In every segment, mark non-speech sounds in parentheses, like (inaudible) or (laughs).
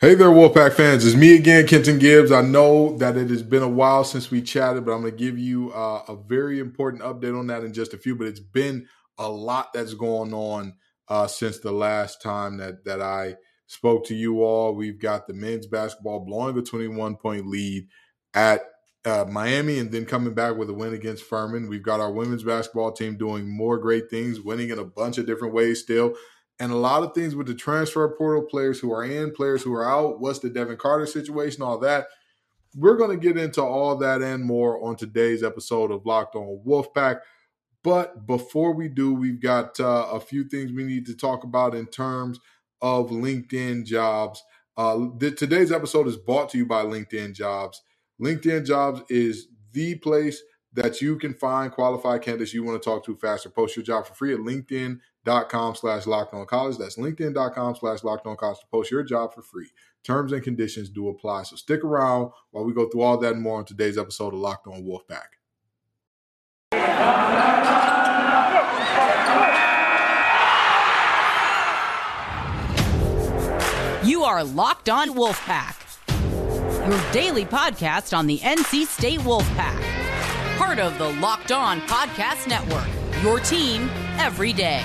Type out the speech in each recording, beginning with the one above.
Hey there, Wolfpack fans. It's me again, Kenton Gibbs. I know that it has been a while since we chatted, but I'm going to give you uh, a very important update on that in just a few. But it's been a lot that's going on uh, since the last time that that I spoke to you all. We've got the men's basketball blowing a 21 point lead at uh, Miami and then coming back with a win against Furman. We've got our women's basketball team doing more great things, winning in a bunch of different ways still and a lot of things with the transfer portal players who are in, players who are out. What's the Devin Carter situation? All that. We're going to get into all that and more on today's episode of Locked On Wolfpack. But before we do, we've got uh, a few things we need to talk about in terms of LinkedIn jobs. Uh, the, today's episode is brought to you by LinkedIn Jobs. LinkedIn Jobs is the place that you can find qualified candidates you want to talk to faster. Post your job for free at linkedin.com slash locked on college. That's linkedin.com slash locked on college to post your job for free. Terms and conditions do apply. So stick around while we go through all that and more on today's episode of Locked On Wolfpack. You are Locked On Wolfpack, your daily podcast on the NC State Wolfpack part of the Locked On Podcast Network. Your team every day.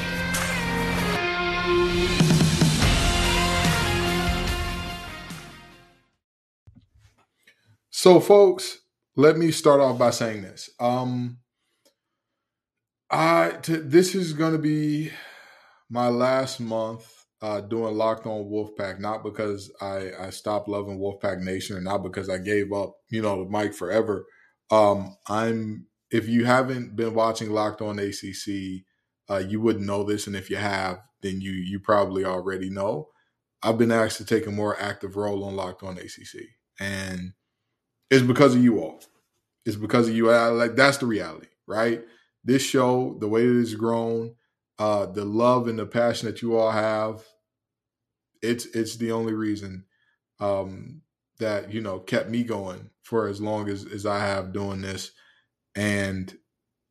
So, folks, let me start off by saying this. Um, I t- this is going to be my last month uh, doing Locked On Wolfpack, not because I, I stopped loving Wolfpack Nation, not because I gave up, you know, the mic forever, um, I'm if you haven't been watching Locked On ACC, uh, you wouldn't know this, and if you have, then you you probably already know. I've been asked to take a more active role on Locked On ACC, and it's because of you all. It's because of you. Like that's the reality, right? This show, the way it has grown, uh, the love and the passion that you all have, it's it's the only reason um, that you know kept me going for as long as as I have doing this, and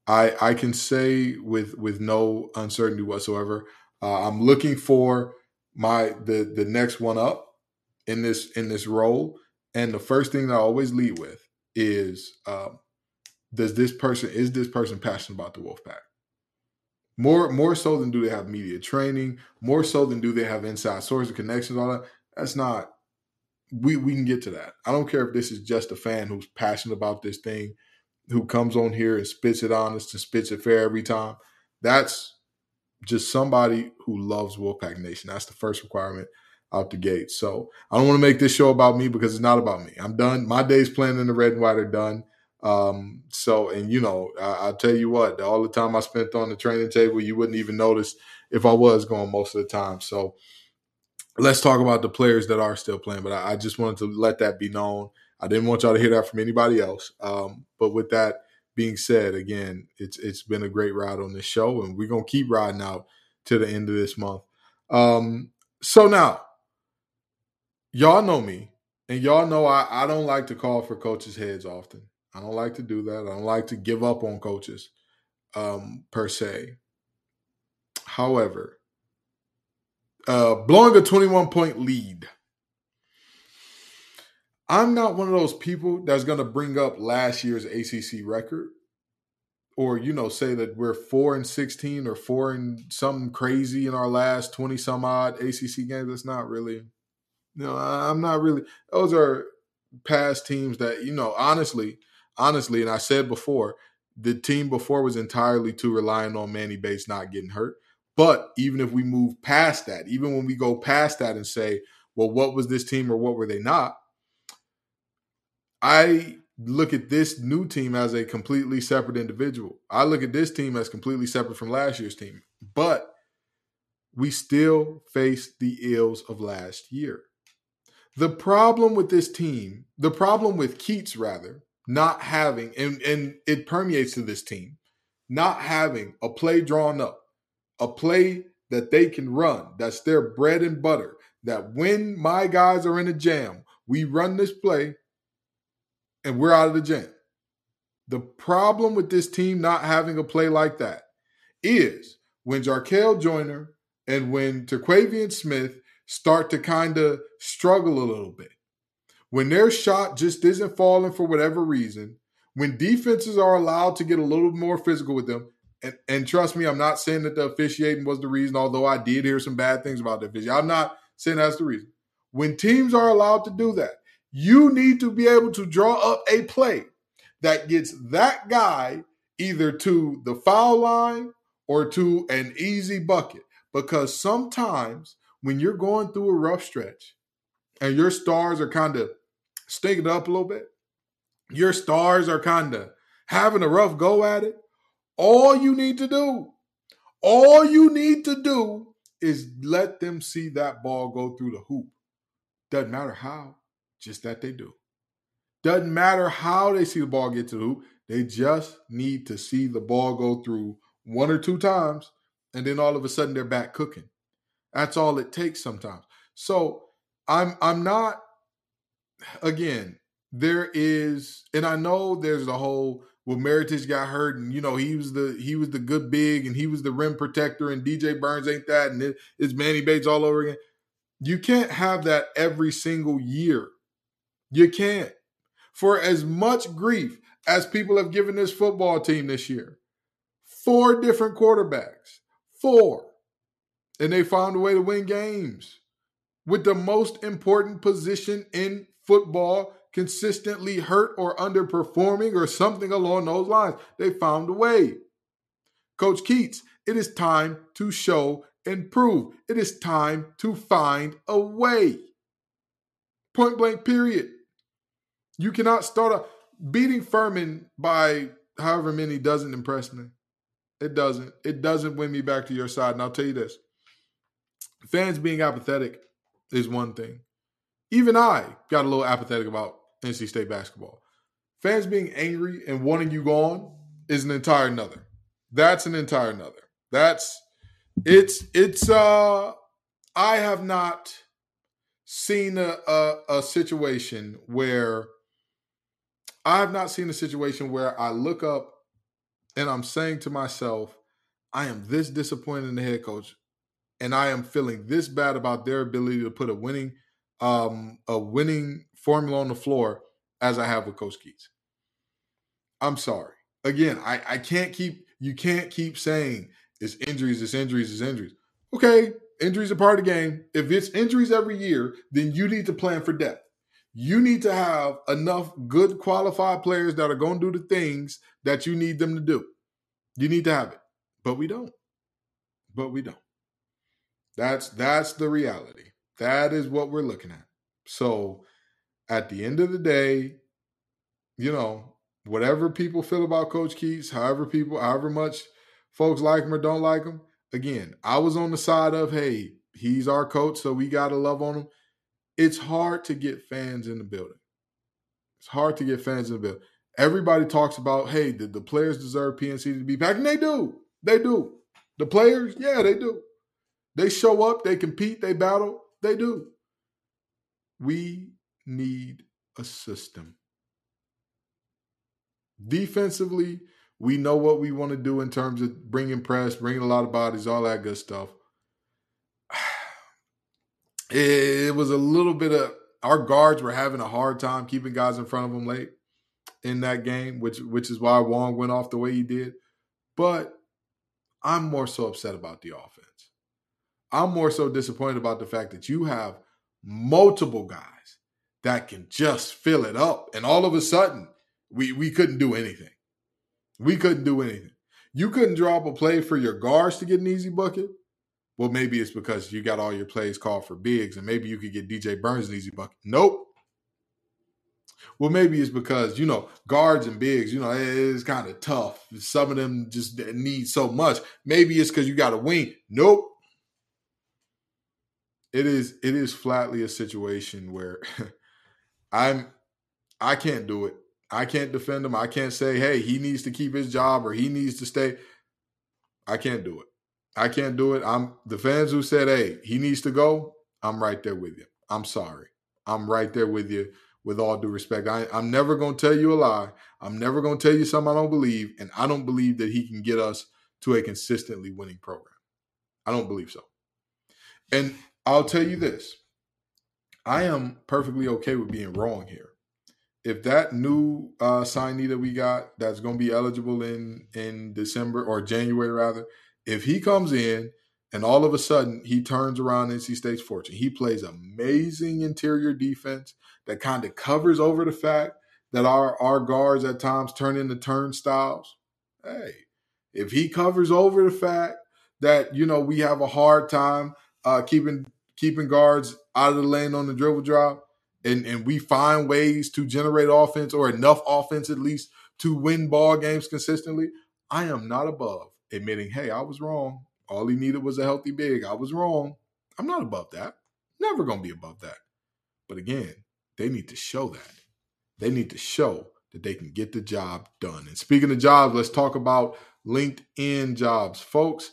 I I can say with with no uncertainty whatsoever, uh, I'm looking for my the the next one up in this in this role, and the first thing that I always lead with is um, does this person is this person passionate about the Wolfpack? More more so than do they have media training, more so than do they have inside sources, connections, all that. That's not we we can get to that. I don't care if this is just a fan who's passionate about this thing, who comes on here and spits it honest and spits it fair every time. That's just somebody who loves Wolfpack Nation. That's the first requirement out the gate. So I don't want to make this show about me because it's not about me. I'm done. My days playing in the red and white are done. Um, so, and you know, I, will tell you what, all the time I spent on the training table, you wouldn't even notice if I was going most of the time. So let's talk about the players that are still playing. But I, I, just wanted to let that be known. I didn't want y'all to hear that from anybody else. Um, but with that being said, again, it's it's been a great ride on this show, and we're gonna keep riding out to the end of this month. Um, so now, y'all know me, and y'all know I, I don't like to call for coaches' heads often. I don't like to do that. I don't like to give up on coaches um, per se. However, uh, blowing a 21 point lead. I'm not one of those people that's going to bring up last year's ACC record or, you know, say that we're 4 and 16 or 4 and something crazy in our last 20 some odd ACC games. That's not really, you know, I'm not really, those are past teams that, you know, honestly, honestly, and I said before, the team before was entirely too reliant on Manny Bates not getting hurt. But even if we move past that, even when we go past that and say, well, what was this team or what were they not? I look at this new team as a completely separate individual. I look at this team as completely separate from last year's team. But we still face the ills of last year. The problem with this team, the problem with Keatts rather, not having, and, and it permeates to this team, not having a play drawn up a play that they can run. That's their bread and butter. That when my guys are in a jam, we run this play and we're out of the jam. The problem with this team not having a play like that is when Jarkel Joiner and when Terquavion Smith start to kind of struggle a little bit. When their shot just isn't falling for whatever reason, when defenses are allowed to get a little more physical with them, and, and trust me, I'm not saying that the officiating was the reason, although I did hear some bad things about the officiating. I'm not saying that's the reason. When teams are allowed to do that, you need to be able to draw up a play that gets that guy either to the foul line or to an easy bucket. Because sometimes when you're going through a rough stretch and your stars are kind of stinking up a little bit, your stars are kind of having a rough go at it, all you need to do, all you need to do is let them see that ball go through the hoop. Doesn't matter how, just that they do. Doesn't matter how they see the ball get to the hoop. They just need to see the ball go through one or two times, and then all of a sudden they're back cooking. That's all it takes sometimes. So I'm I'm not again, there is, and I know there's the whole well, Mitrovic got hurt, and you know he was the he was the good big, and he was the rim protector, and DJ Burns ain't that, and it, it's Manny Bates all over again. You can't have that every single year. You can't. For as much grief as people have given this football team this year, four different quarterbacks, four, and they found a way to win games with the most important position in football consistently hurt or underperforming or something along those lines. They found a way. Coach Keatts, it is time to show and prove. It is time to find a way. Point blank, period. You cannot start a beating Furman by however many doesn't impress me. It doesn't. It doesn't win me back to your side. And I'll tell you this fans being apathetic is one thing. Even I got a little apathetic about NC State basketball. Fans being angry and wanting you gone is an entire another. That's an entire another. That's it's it's uh I have not seen a, a, a situation where I have not seen a situation where I look up and I'm saying to myself, I am this disappointed in the head coach, and I am feeling this bad about their ability to put a winning um, a winning formula on the floor as I have with Coach Keatts. I'm sorry. Again, I, I can't keep you can't keep saying it's injuries, it's injuries, it's injuries. Okay, injuries are part of the game. If it's injuries every year, then you need to plan for depth. You need to have enough good qualified players that are going to do the things that you need them to do. You need to have it. But we don't. But we don't. That's that's the reality. That is what we're looking at. So at the end of the day, you know, whatever people feel about Coach Keatts, however people, however much folks like him or don't like him, again, I was on the side of, hey, he's our coach, so we got to love on him. It's hard to get fans in the building. It's hard to get fans in the building. Everybody talks about, hey, did the players deserve PNC to be back? And they do. They do. The players, yeah, they do. They show up, they compete, they battle, they do. We need a system. Defensively, we know what we want to do in terms of bringing press, bringing a lot of bodies, all that good stuff. (sighs) It was a little bit of our guards were having a hard time keeping guys in front of them late in that game, which which is why Wong went off the way he did. But I'm more so upset about the offense. I'm more so disappointed about the fact that you have multiple guys that can just fill it up. And all of a sudden, we, we couldn't do anything. We couldn't do anything. You couldn't draw up a play for your guards to get an easy bucket. Well, maybe it's because you got all your plays called for bigs, and maybe you could get DJ Burns an easy bucket. Nope. Well, maybe it's because you know guards and bigs. You know it's kind of tough. Some of them just need so much. Maybe it's because you got a wing. Nope it is it is flatly a situation where (laughs) I'm I can't do it. I can't defend him. I can't say, hey, he needs to keep his job or he needs to stay. I can't do it. I can't do it. I'm the fans who said, hey, he needs to go. I'm right there with you. I'm sorry. I'm right there with you with all due respect. I, am never going to tell you a lie. I'm never going to tell you something I don't believe. And I don't believe that he can get us to a consistently winning program. I don't believe so. And I'll tell you this. I am perfectly okay with being wrong here. If that new uh, signee that we got that's going to be eligible in in December or January rather, if he comes in and all of a sudden he turns around NC State's fortune, he plays amazing interior defense that kind of covers over the fact that our our guards at times turn into turnstiles. Hey, if he covers over the fact that you know we have a hard time uh, keeping keeping guards out of the lane on the dribble drop, and and we find ways to generate offense or enough offense at least to win ball games consistently, I am not above admitting, hey, I was wrong. All he needed was a healthy big. I was wrong. I'm not above that. Never gonna be above that. But again, they need to show that. They need to show that they can get the job done. And speaking of jobs, let's talk about LinkedIn jobs. Folks,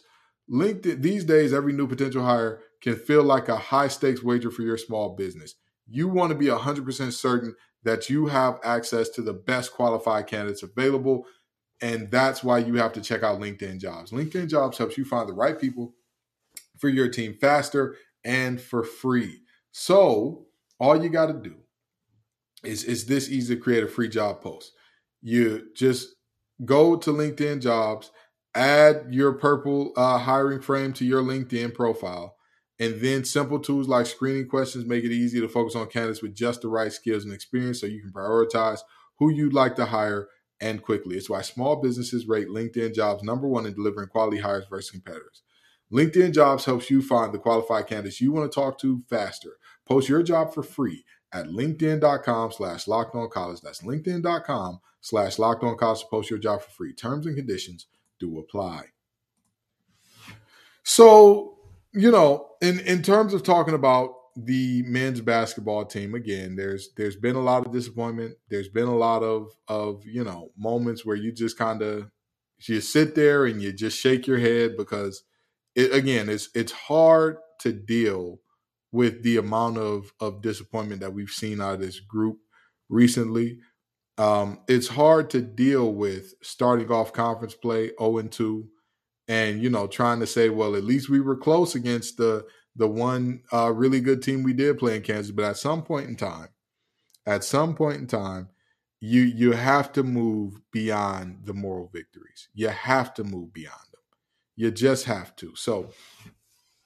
LinkedIn these days every new potential hire can feel like a high stakes wager for your small business. You want to be 100% certain that you have access to the best qualified candidates available. And that's why you have to check out LinkedIn Jobs. LinkedIn Jobs helps you find the right people for your team faster and for free. So, all you got to do is is this easy to create a free job post. You just go to LinkedIn Jobs, add your purple uh, hiring frame to your LinkedIn profile, and then simple tools like screening questions make it easy to focus on candidates with just the right skills and experience so you can prioritize who you'd like to hire and quickly. It's why small businesses rate LinkedIn jobs number one in delivering quality hires versus competitors. LinkedIn jobs helps you find the qualified candidates you want to talk to faster. Post your job for free at linkedin.com slash locked on college. That's linkedin.com slash locked on college to post your job for free. Terms and conditions do apply. So, you know, in, in terms of talking about the men's basketball team, again, there's there's been a lot of disappointment. There's been a lot of of, you know, moments where you just kind of you sit there and you just shake your head because it again it's it's hard to deal with the amount of of disappointment that we've seen out of this group recently. Um, it's hard to deal with starting off conference play 0 and 2 and you know trying to say well at least we were close against the the one uh, really good team we did play in Kansas. But at some point in time at some point in time you you have to move beyond the moral victories. You have to move beyond them. You just have to. So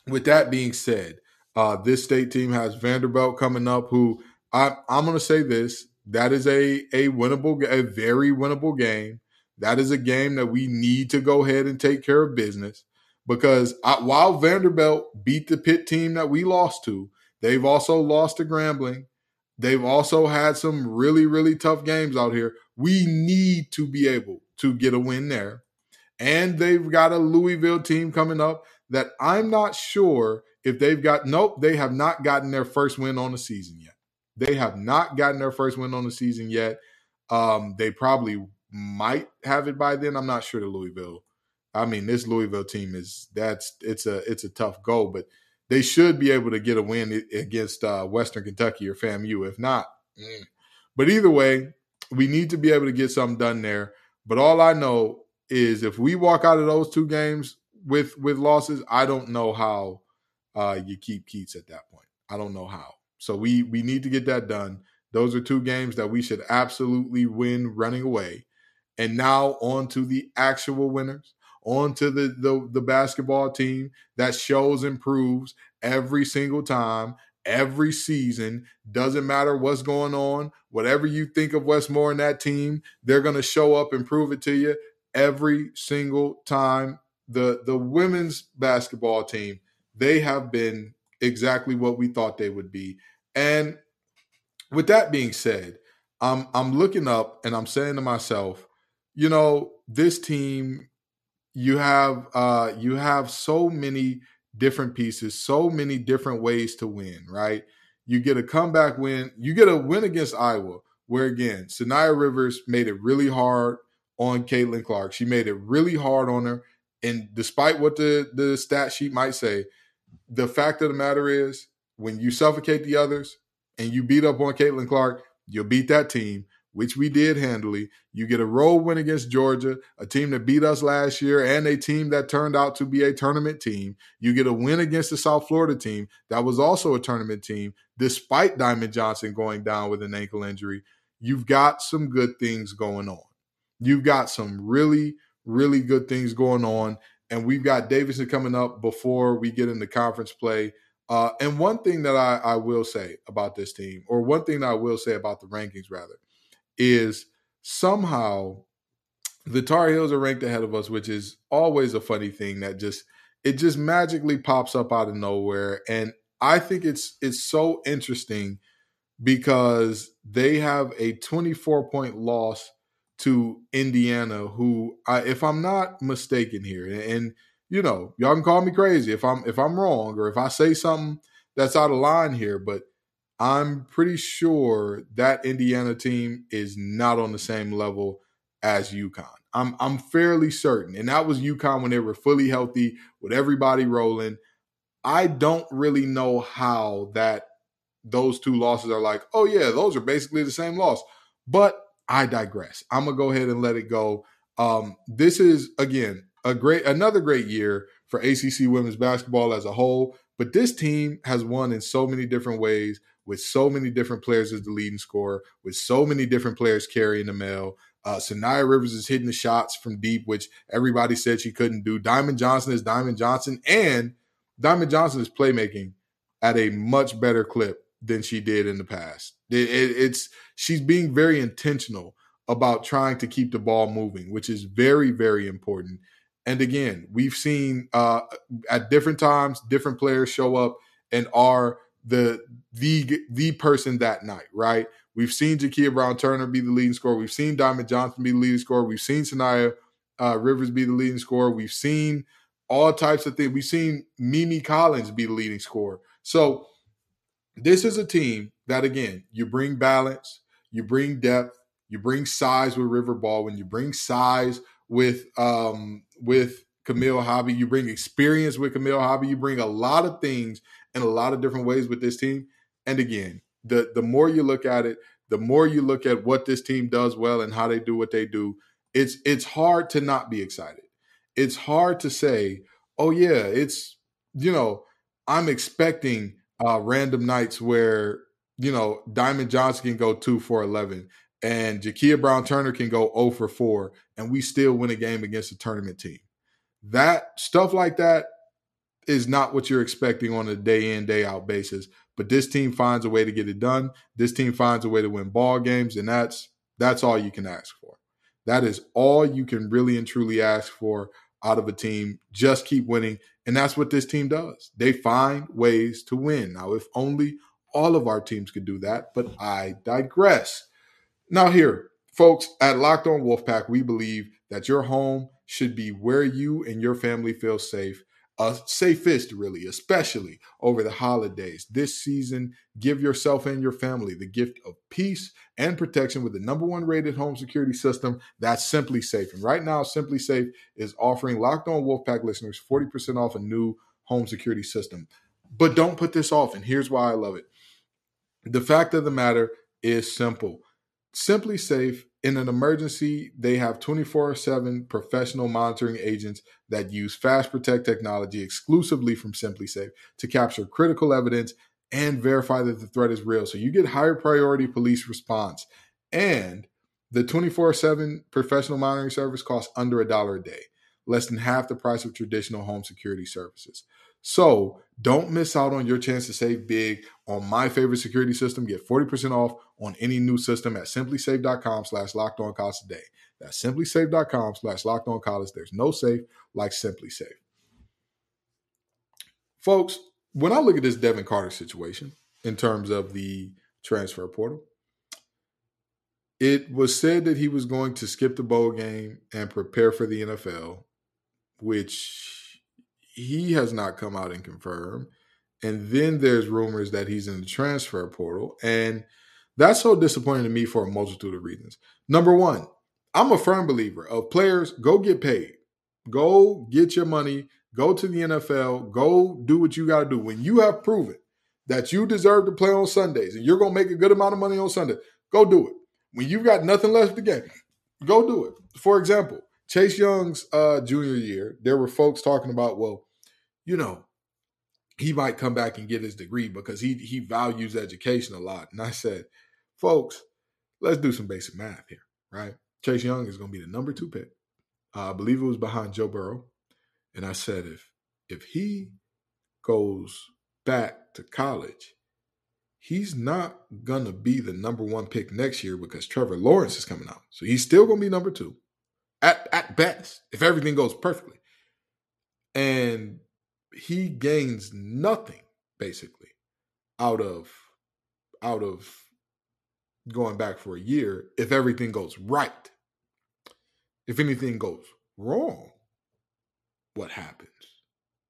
with that being said uh, this state team has Vanderbilt coming up, who I, I'm going to say this: that is a a winnable, a very winnable game. That is a game that we need to go ahead and take care of business because I, while Vanderbilt beat the Pitt team that we lost to, they've also lost to Grambling. They've also had some really, really tough games out here. We need to be able to get a win there. And they've got a Louisville team coming up that I'm not sure if they've got nope, they have not gotten their first win on the season yet. They have not gotten their first win on the season yet. Um, they probably might have it by then. I'm not sure to Louisville. I mean, this Louisville team is that's it's a it's a tough goal, but they should be able to get a win against uh, Western Kentucky or FAMU. If not, mm. but either way, we need to be able to get something done there. But all I know is if we walk out of those two games with with losses, I don't know how uh, you keep Keatts at that point. I don't know how. So we we need to get that done. Those are two games that we should absolutely win running away. And now on to the actual winners, on to the, the, the basketball team that shows and proves every single time, every season. Doesn't matter what's going on, whatever you think of Wes Moore and that team, they're going to show up and prove it to you every single time. The the women's basketball team they have been exactly what we thought they would be. And with that being said, I'm I'm looking up and I'm saying to myself, you know, this team, you have uh you have so many different pieces, so many different ways to win, right? You get a comeback win, you get a win against Iowa, where again, Saniya Rivers made it really hard on Caitlin Clark. She made it really hard on her. And despite what the, the stat sheet might say, the fact of the matter is, when you suffocate the others and you beat up on Caitlin Clark, you'll beat that team. Which we did handily. You get a road win against Georgia, a team that beat us last year and a team that turned out to be a tournament team. You get a win against the South Florida team that was also a tournament team, despite Diamond Johnson going down with an ankle injury. You've got some good things going on. You've got some really, really good things going on. And we've got Davidson coming up before we get into conference play. Uh, and one thing that I, I will say about this team, or one thing that I will say about the rankings, rather, is somehow the Tar Heels are ranked ahead of us, which is always a funny thing that just it just magically pops up out of nowhere. And I think it's it's so interesting because they have a 24 point loss to Indiana, who, I, if I'm not mistaken here, and, and you know, y'all can call me crazy if I'm if I'm wrong or if I say something that's out of line here, but I'm pretty sure that Indiana team is not on the same level as UConn. I'm I'm fairly certain, and that was UConn when they were fully healthy with everybody rolling. I don't really know how that those two losses are like. Oh yeah, those are basically the same loss. But I digress. I'm gonna go ahead and let it go. Um, this is again a great another great year for ACC women's basketball as a whole. But this team has won in so many different ways, with so many different players as the leading scorer, with so many different players carrying the mail. Uh, Saniya Rivers is hitting the shots from deep, which everybody said she couldn't do. Diamond Johnson is Diamond Johnson, and Diamond Johnson is playmaking at a much better clip than she did in the past. It, it, it's she's being very intentional about trying to keep the ball moving, which is very very important. And again, we've seen uh, at different times different players show up and are the the the person that night, right? We've seen Jakia Brown Turner be the leading scorer. We've seen Diamond Johnson be the leading scorer. We've seen Saniya uh, Rivers be the leading scorer. We've seen all types of things. We've seen Mimi Collins be the leading scorer. So this is a team that, again, you bring balance, you bring depth, you bring size with River Ball, when you bring size with um, with Camille Hobby, you bring experience with Camille Hobby, you bring a lot of things in a lot of different ways with this team. And again, the the more you look at it, the more you look at what this team does well and how they do what they do, it's it's hard to not be excited. It's hard to say, "Oh yeah, it's you know, I'm expecting uh, random nights where you know Diamond Johnson can go two for eleven and Jakia Brown Turner can go 0 for 4 and we still win a game against a tournament team. That stuff like that is not what you're expecting on a day in, day out basis. But this team finds a way to get it done. This team finds a way to win ball games, and that's that's all you can ask for. That is all you can really and truly ask for out of a team. Just keep winning. And that's what this team does. They find ways to win. Now, if only all of our teams could do that, but I digress. Now, here, folks, at Locked On Wolfpack, we believe that your home should be where you and your family feel safe uh, safest, really, especially over the holidays. This season, give yourself and your family the gift of peace and protection with the number one rated home security system that's SimpliSafe And right now, SimpliSafe is offering Locked On Wolfpack listeners 40% off a new home security system. But don't put this off, and here's why I love it. The fact of the matter is simple. SimpliSafe in an emergency, they have 24 7 professional monitoring agents that use Fast Protect technology exclusively from SimpliSafe to capture critical evidence and verify that the threat is real. So you get higher priority police response. And the 24 7 professional monitoring service costs under a dollar a day, less than half the price of traditional home security services. So don't miss out on your chance to save big on my favorite security system. Get 40% off on any new system at simplisafe.com slash locked on college today. That's simplisafe.com slash locked on college. There's no safe like SimpliSafe. Folks, when I look at this Devin Carter situation in terms of the transfer portal, it was said that he was going to skip the bowl game and prepare for the NFL, which he has not come out and confirmed. And then there's rumors that he's in the transfer portal. And that's so disappointing to me for a multitude of reasons. Number one, I'm a firm believer of players go get paid, go get your money, go to the NFL, go do what you got to do. When you have proven that you deserve to play on Sundays and you're going to make a good amount of money on Sunday, go do it. When you've got nothing left to gain, go do it. For example, Chase Young's uh, junior year, there were folks talking about, well, you know, he might come back and get his degree because he he values education a lot. And I said, folks, let's do some basic math here, right? Chase Young is going to be the number two pick. Uh, I believe it was behind Joe Burrow. And I said, if if he goes back to college, he's not gonna be the number one pick next year because Trevor Lawrence is coming out. So he's still gonna be number two at, at best, if everything goes perfectly. And he gains nothing basically out of out of going back for a year if everything goes right. If anything goes wrong, what happens?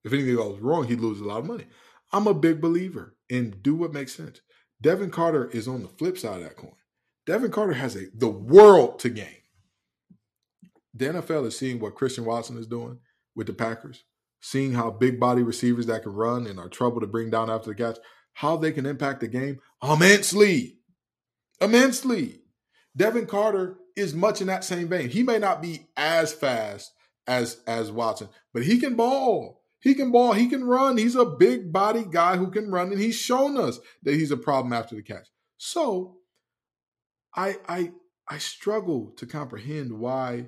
If anything goes wrong, he loses a lot of money. I'm a big believer in do what makes sense. Devin Carter is on the flip side of that coin. Devin Carter has a the world to gain. The NFL is seeing what Christian Watson is doing with the Packers, seeing how big body receivers that can run and are trouble to bring down after the catch, how they can impact the game immensely. Immensely. Devin Carter is much in that same vein. He may not be as fast as as Watson, but he can ball. He can ball. He can run. He's a big body guy who can run, and he's shown us that he's a problem after the catch. So, I I I struggle to comprehend why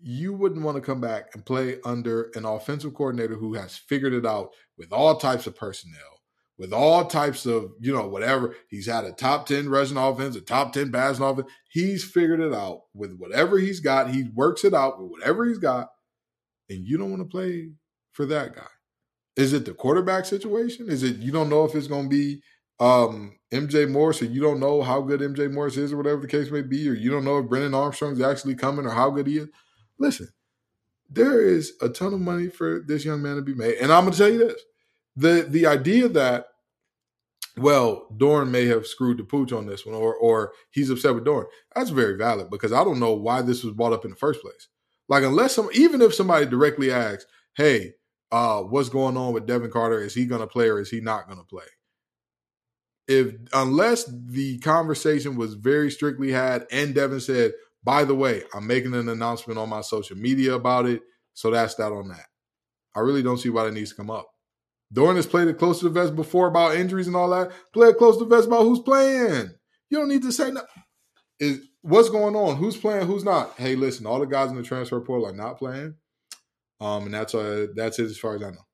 you wouldn't want to come back and play under an offensive coordinator who has figured it out with all types of personnel, with all types of, you know, whatever. He's had a top 10 rushing offense, a top 10 passing offense. He's figured it out with whatever he's got. He works it out with whatever he's got. And you don't want to play for that guy. Is it the quarterback situation? Is it you don't know if it's going to be um, MJ Morris, or you don't know how good MJ Morris is, or whatever the case may be, or you don't know if Brennan Armstrong's actually coming or how good he is? Listen, there is a ton of money for this young man to be made. And I'm gonna tell you this. The the idea that well, Doeren may have screwed the pooch on this one, or or he's upset with Doeren. That's very valid because I don't know why this was brought up in the first place. Like, unless some, even if somebody directly asks, "Hey, uh, what's going on with Devin Carter? Is he going to play or is he not going to play?" If unless the conversation was very strictly had, and Devin said, by the way, I'm making an announcement on my social media about it. So that's that on that. I really don't see why that needs to come up. Doeren has played it close to the vest before about injuries and all that. Play it close to the vest about who's playing. You don't need to say nothing. Is what's going on? Who's playing? Who's not? Hey, listen, all the guys in the transfer portal are not playing. Um, and that's uh, that's it as far as I know.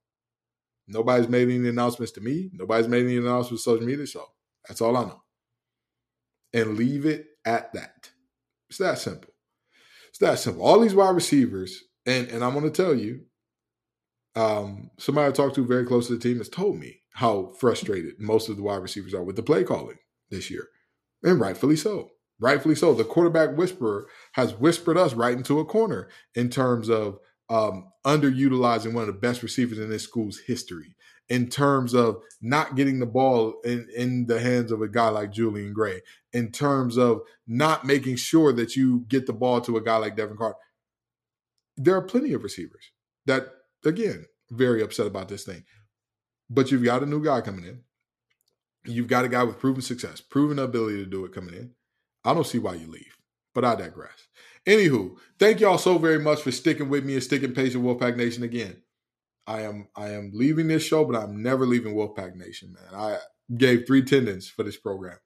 Nobody's made any announcements to me. Nobody's made any announcements on social media, so that's all I know. And leave it at that. It's that simple. It's that simple. All these wide receivers, and and I'm going to tell you, um, somebody I talked to very close to the team has told me how frustrated most of the wide receivers are with the play calling this year, and rightfully so. Rightfully so. The quarterback whisperer has whispered us right into a corner in terms of um, underutilizing one of the best receivers in this school's history in terms of not getting the ball in, in the hands of a guy like Julian Gray, in terms of not making sure that you get the ball to a guy like Devin Carter. There are plenty of receivers that, again, very upset about this thing. But you've got a new guy coming in. You've got a guy with proven success, proven ability to do it coming in. I don't see why you leave, but I digress. Anywho, thank y'all so very much for sticking with me and sticking patient Wolfpack Nation again. I am I am leaving this show, but I'm never leaving Wolfpack Nation, man. I gave three tendons for this program.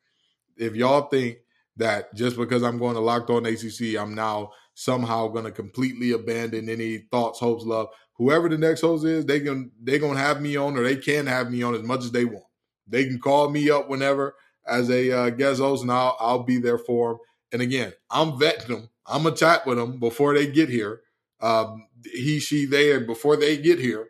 If y'all think that just because I'm going to Locked On ACC, I'm now somehow going to completely abandon any thoughts, hopes, love. Whoever the next host is, they can they gonna have me on, or they can have me on as much as they want. They can call me up whenever as a uh, guest host, and I'll I'll be there for them. And again, I'm vetting them. I'm gonna chat with them before they get here. Um, he, she, they, before they get here.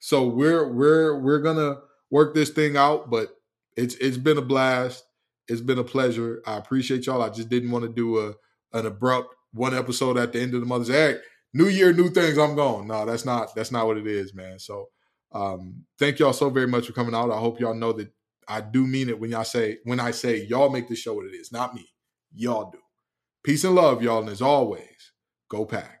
So we're we're we're gonna work this thing out, but it's it's been a blast. It's been a pleasure. I appreciate y'all. I just didn't want to do a an abrupt one episode at the end of the month. Hey, new year, new things. I'm gone. No, that's not that's not what it is, man. So um, thank y'all so very much for coming out. I hope y'all know that I do mean it when y'all say when I say y'all make the show what it is, not me. Y'all do. Peace and love, y'all, and as always, go pack.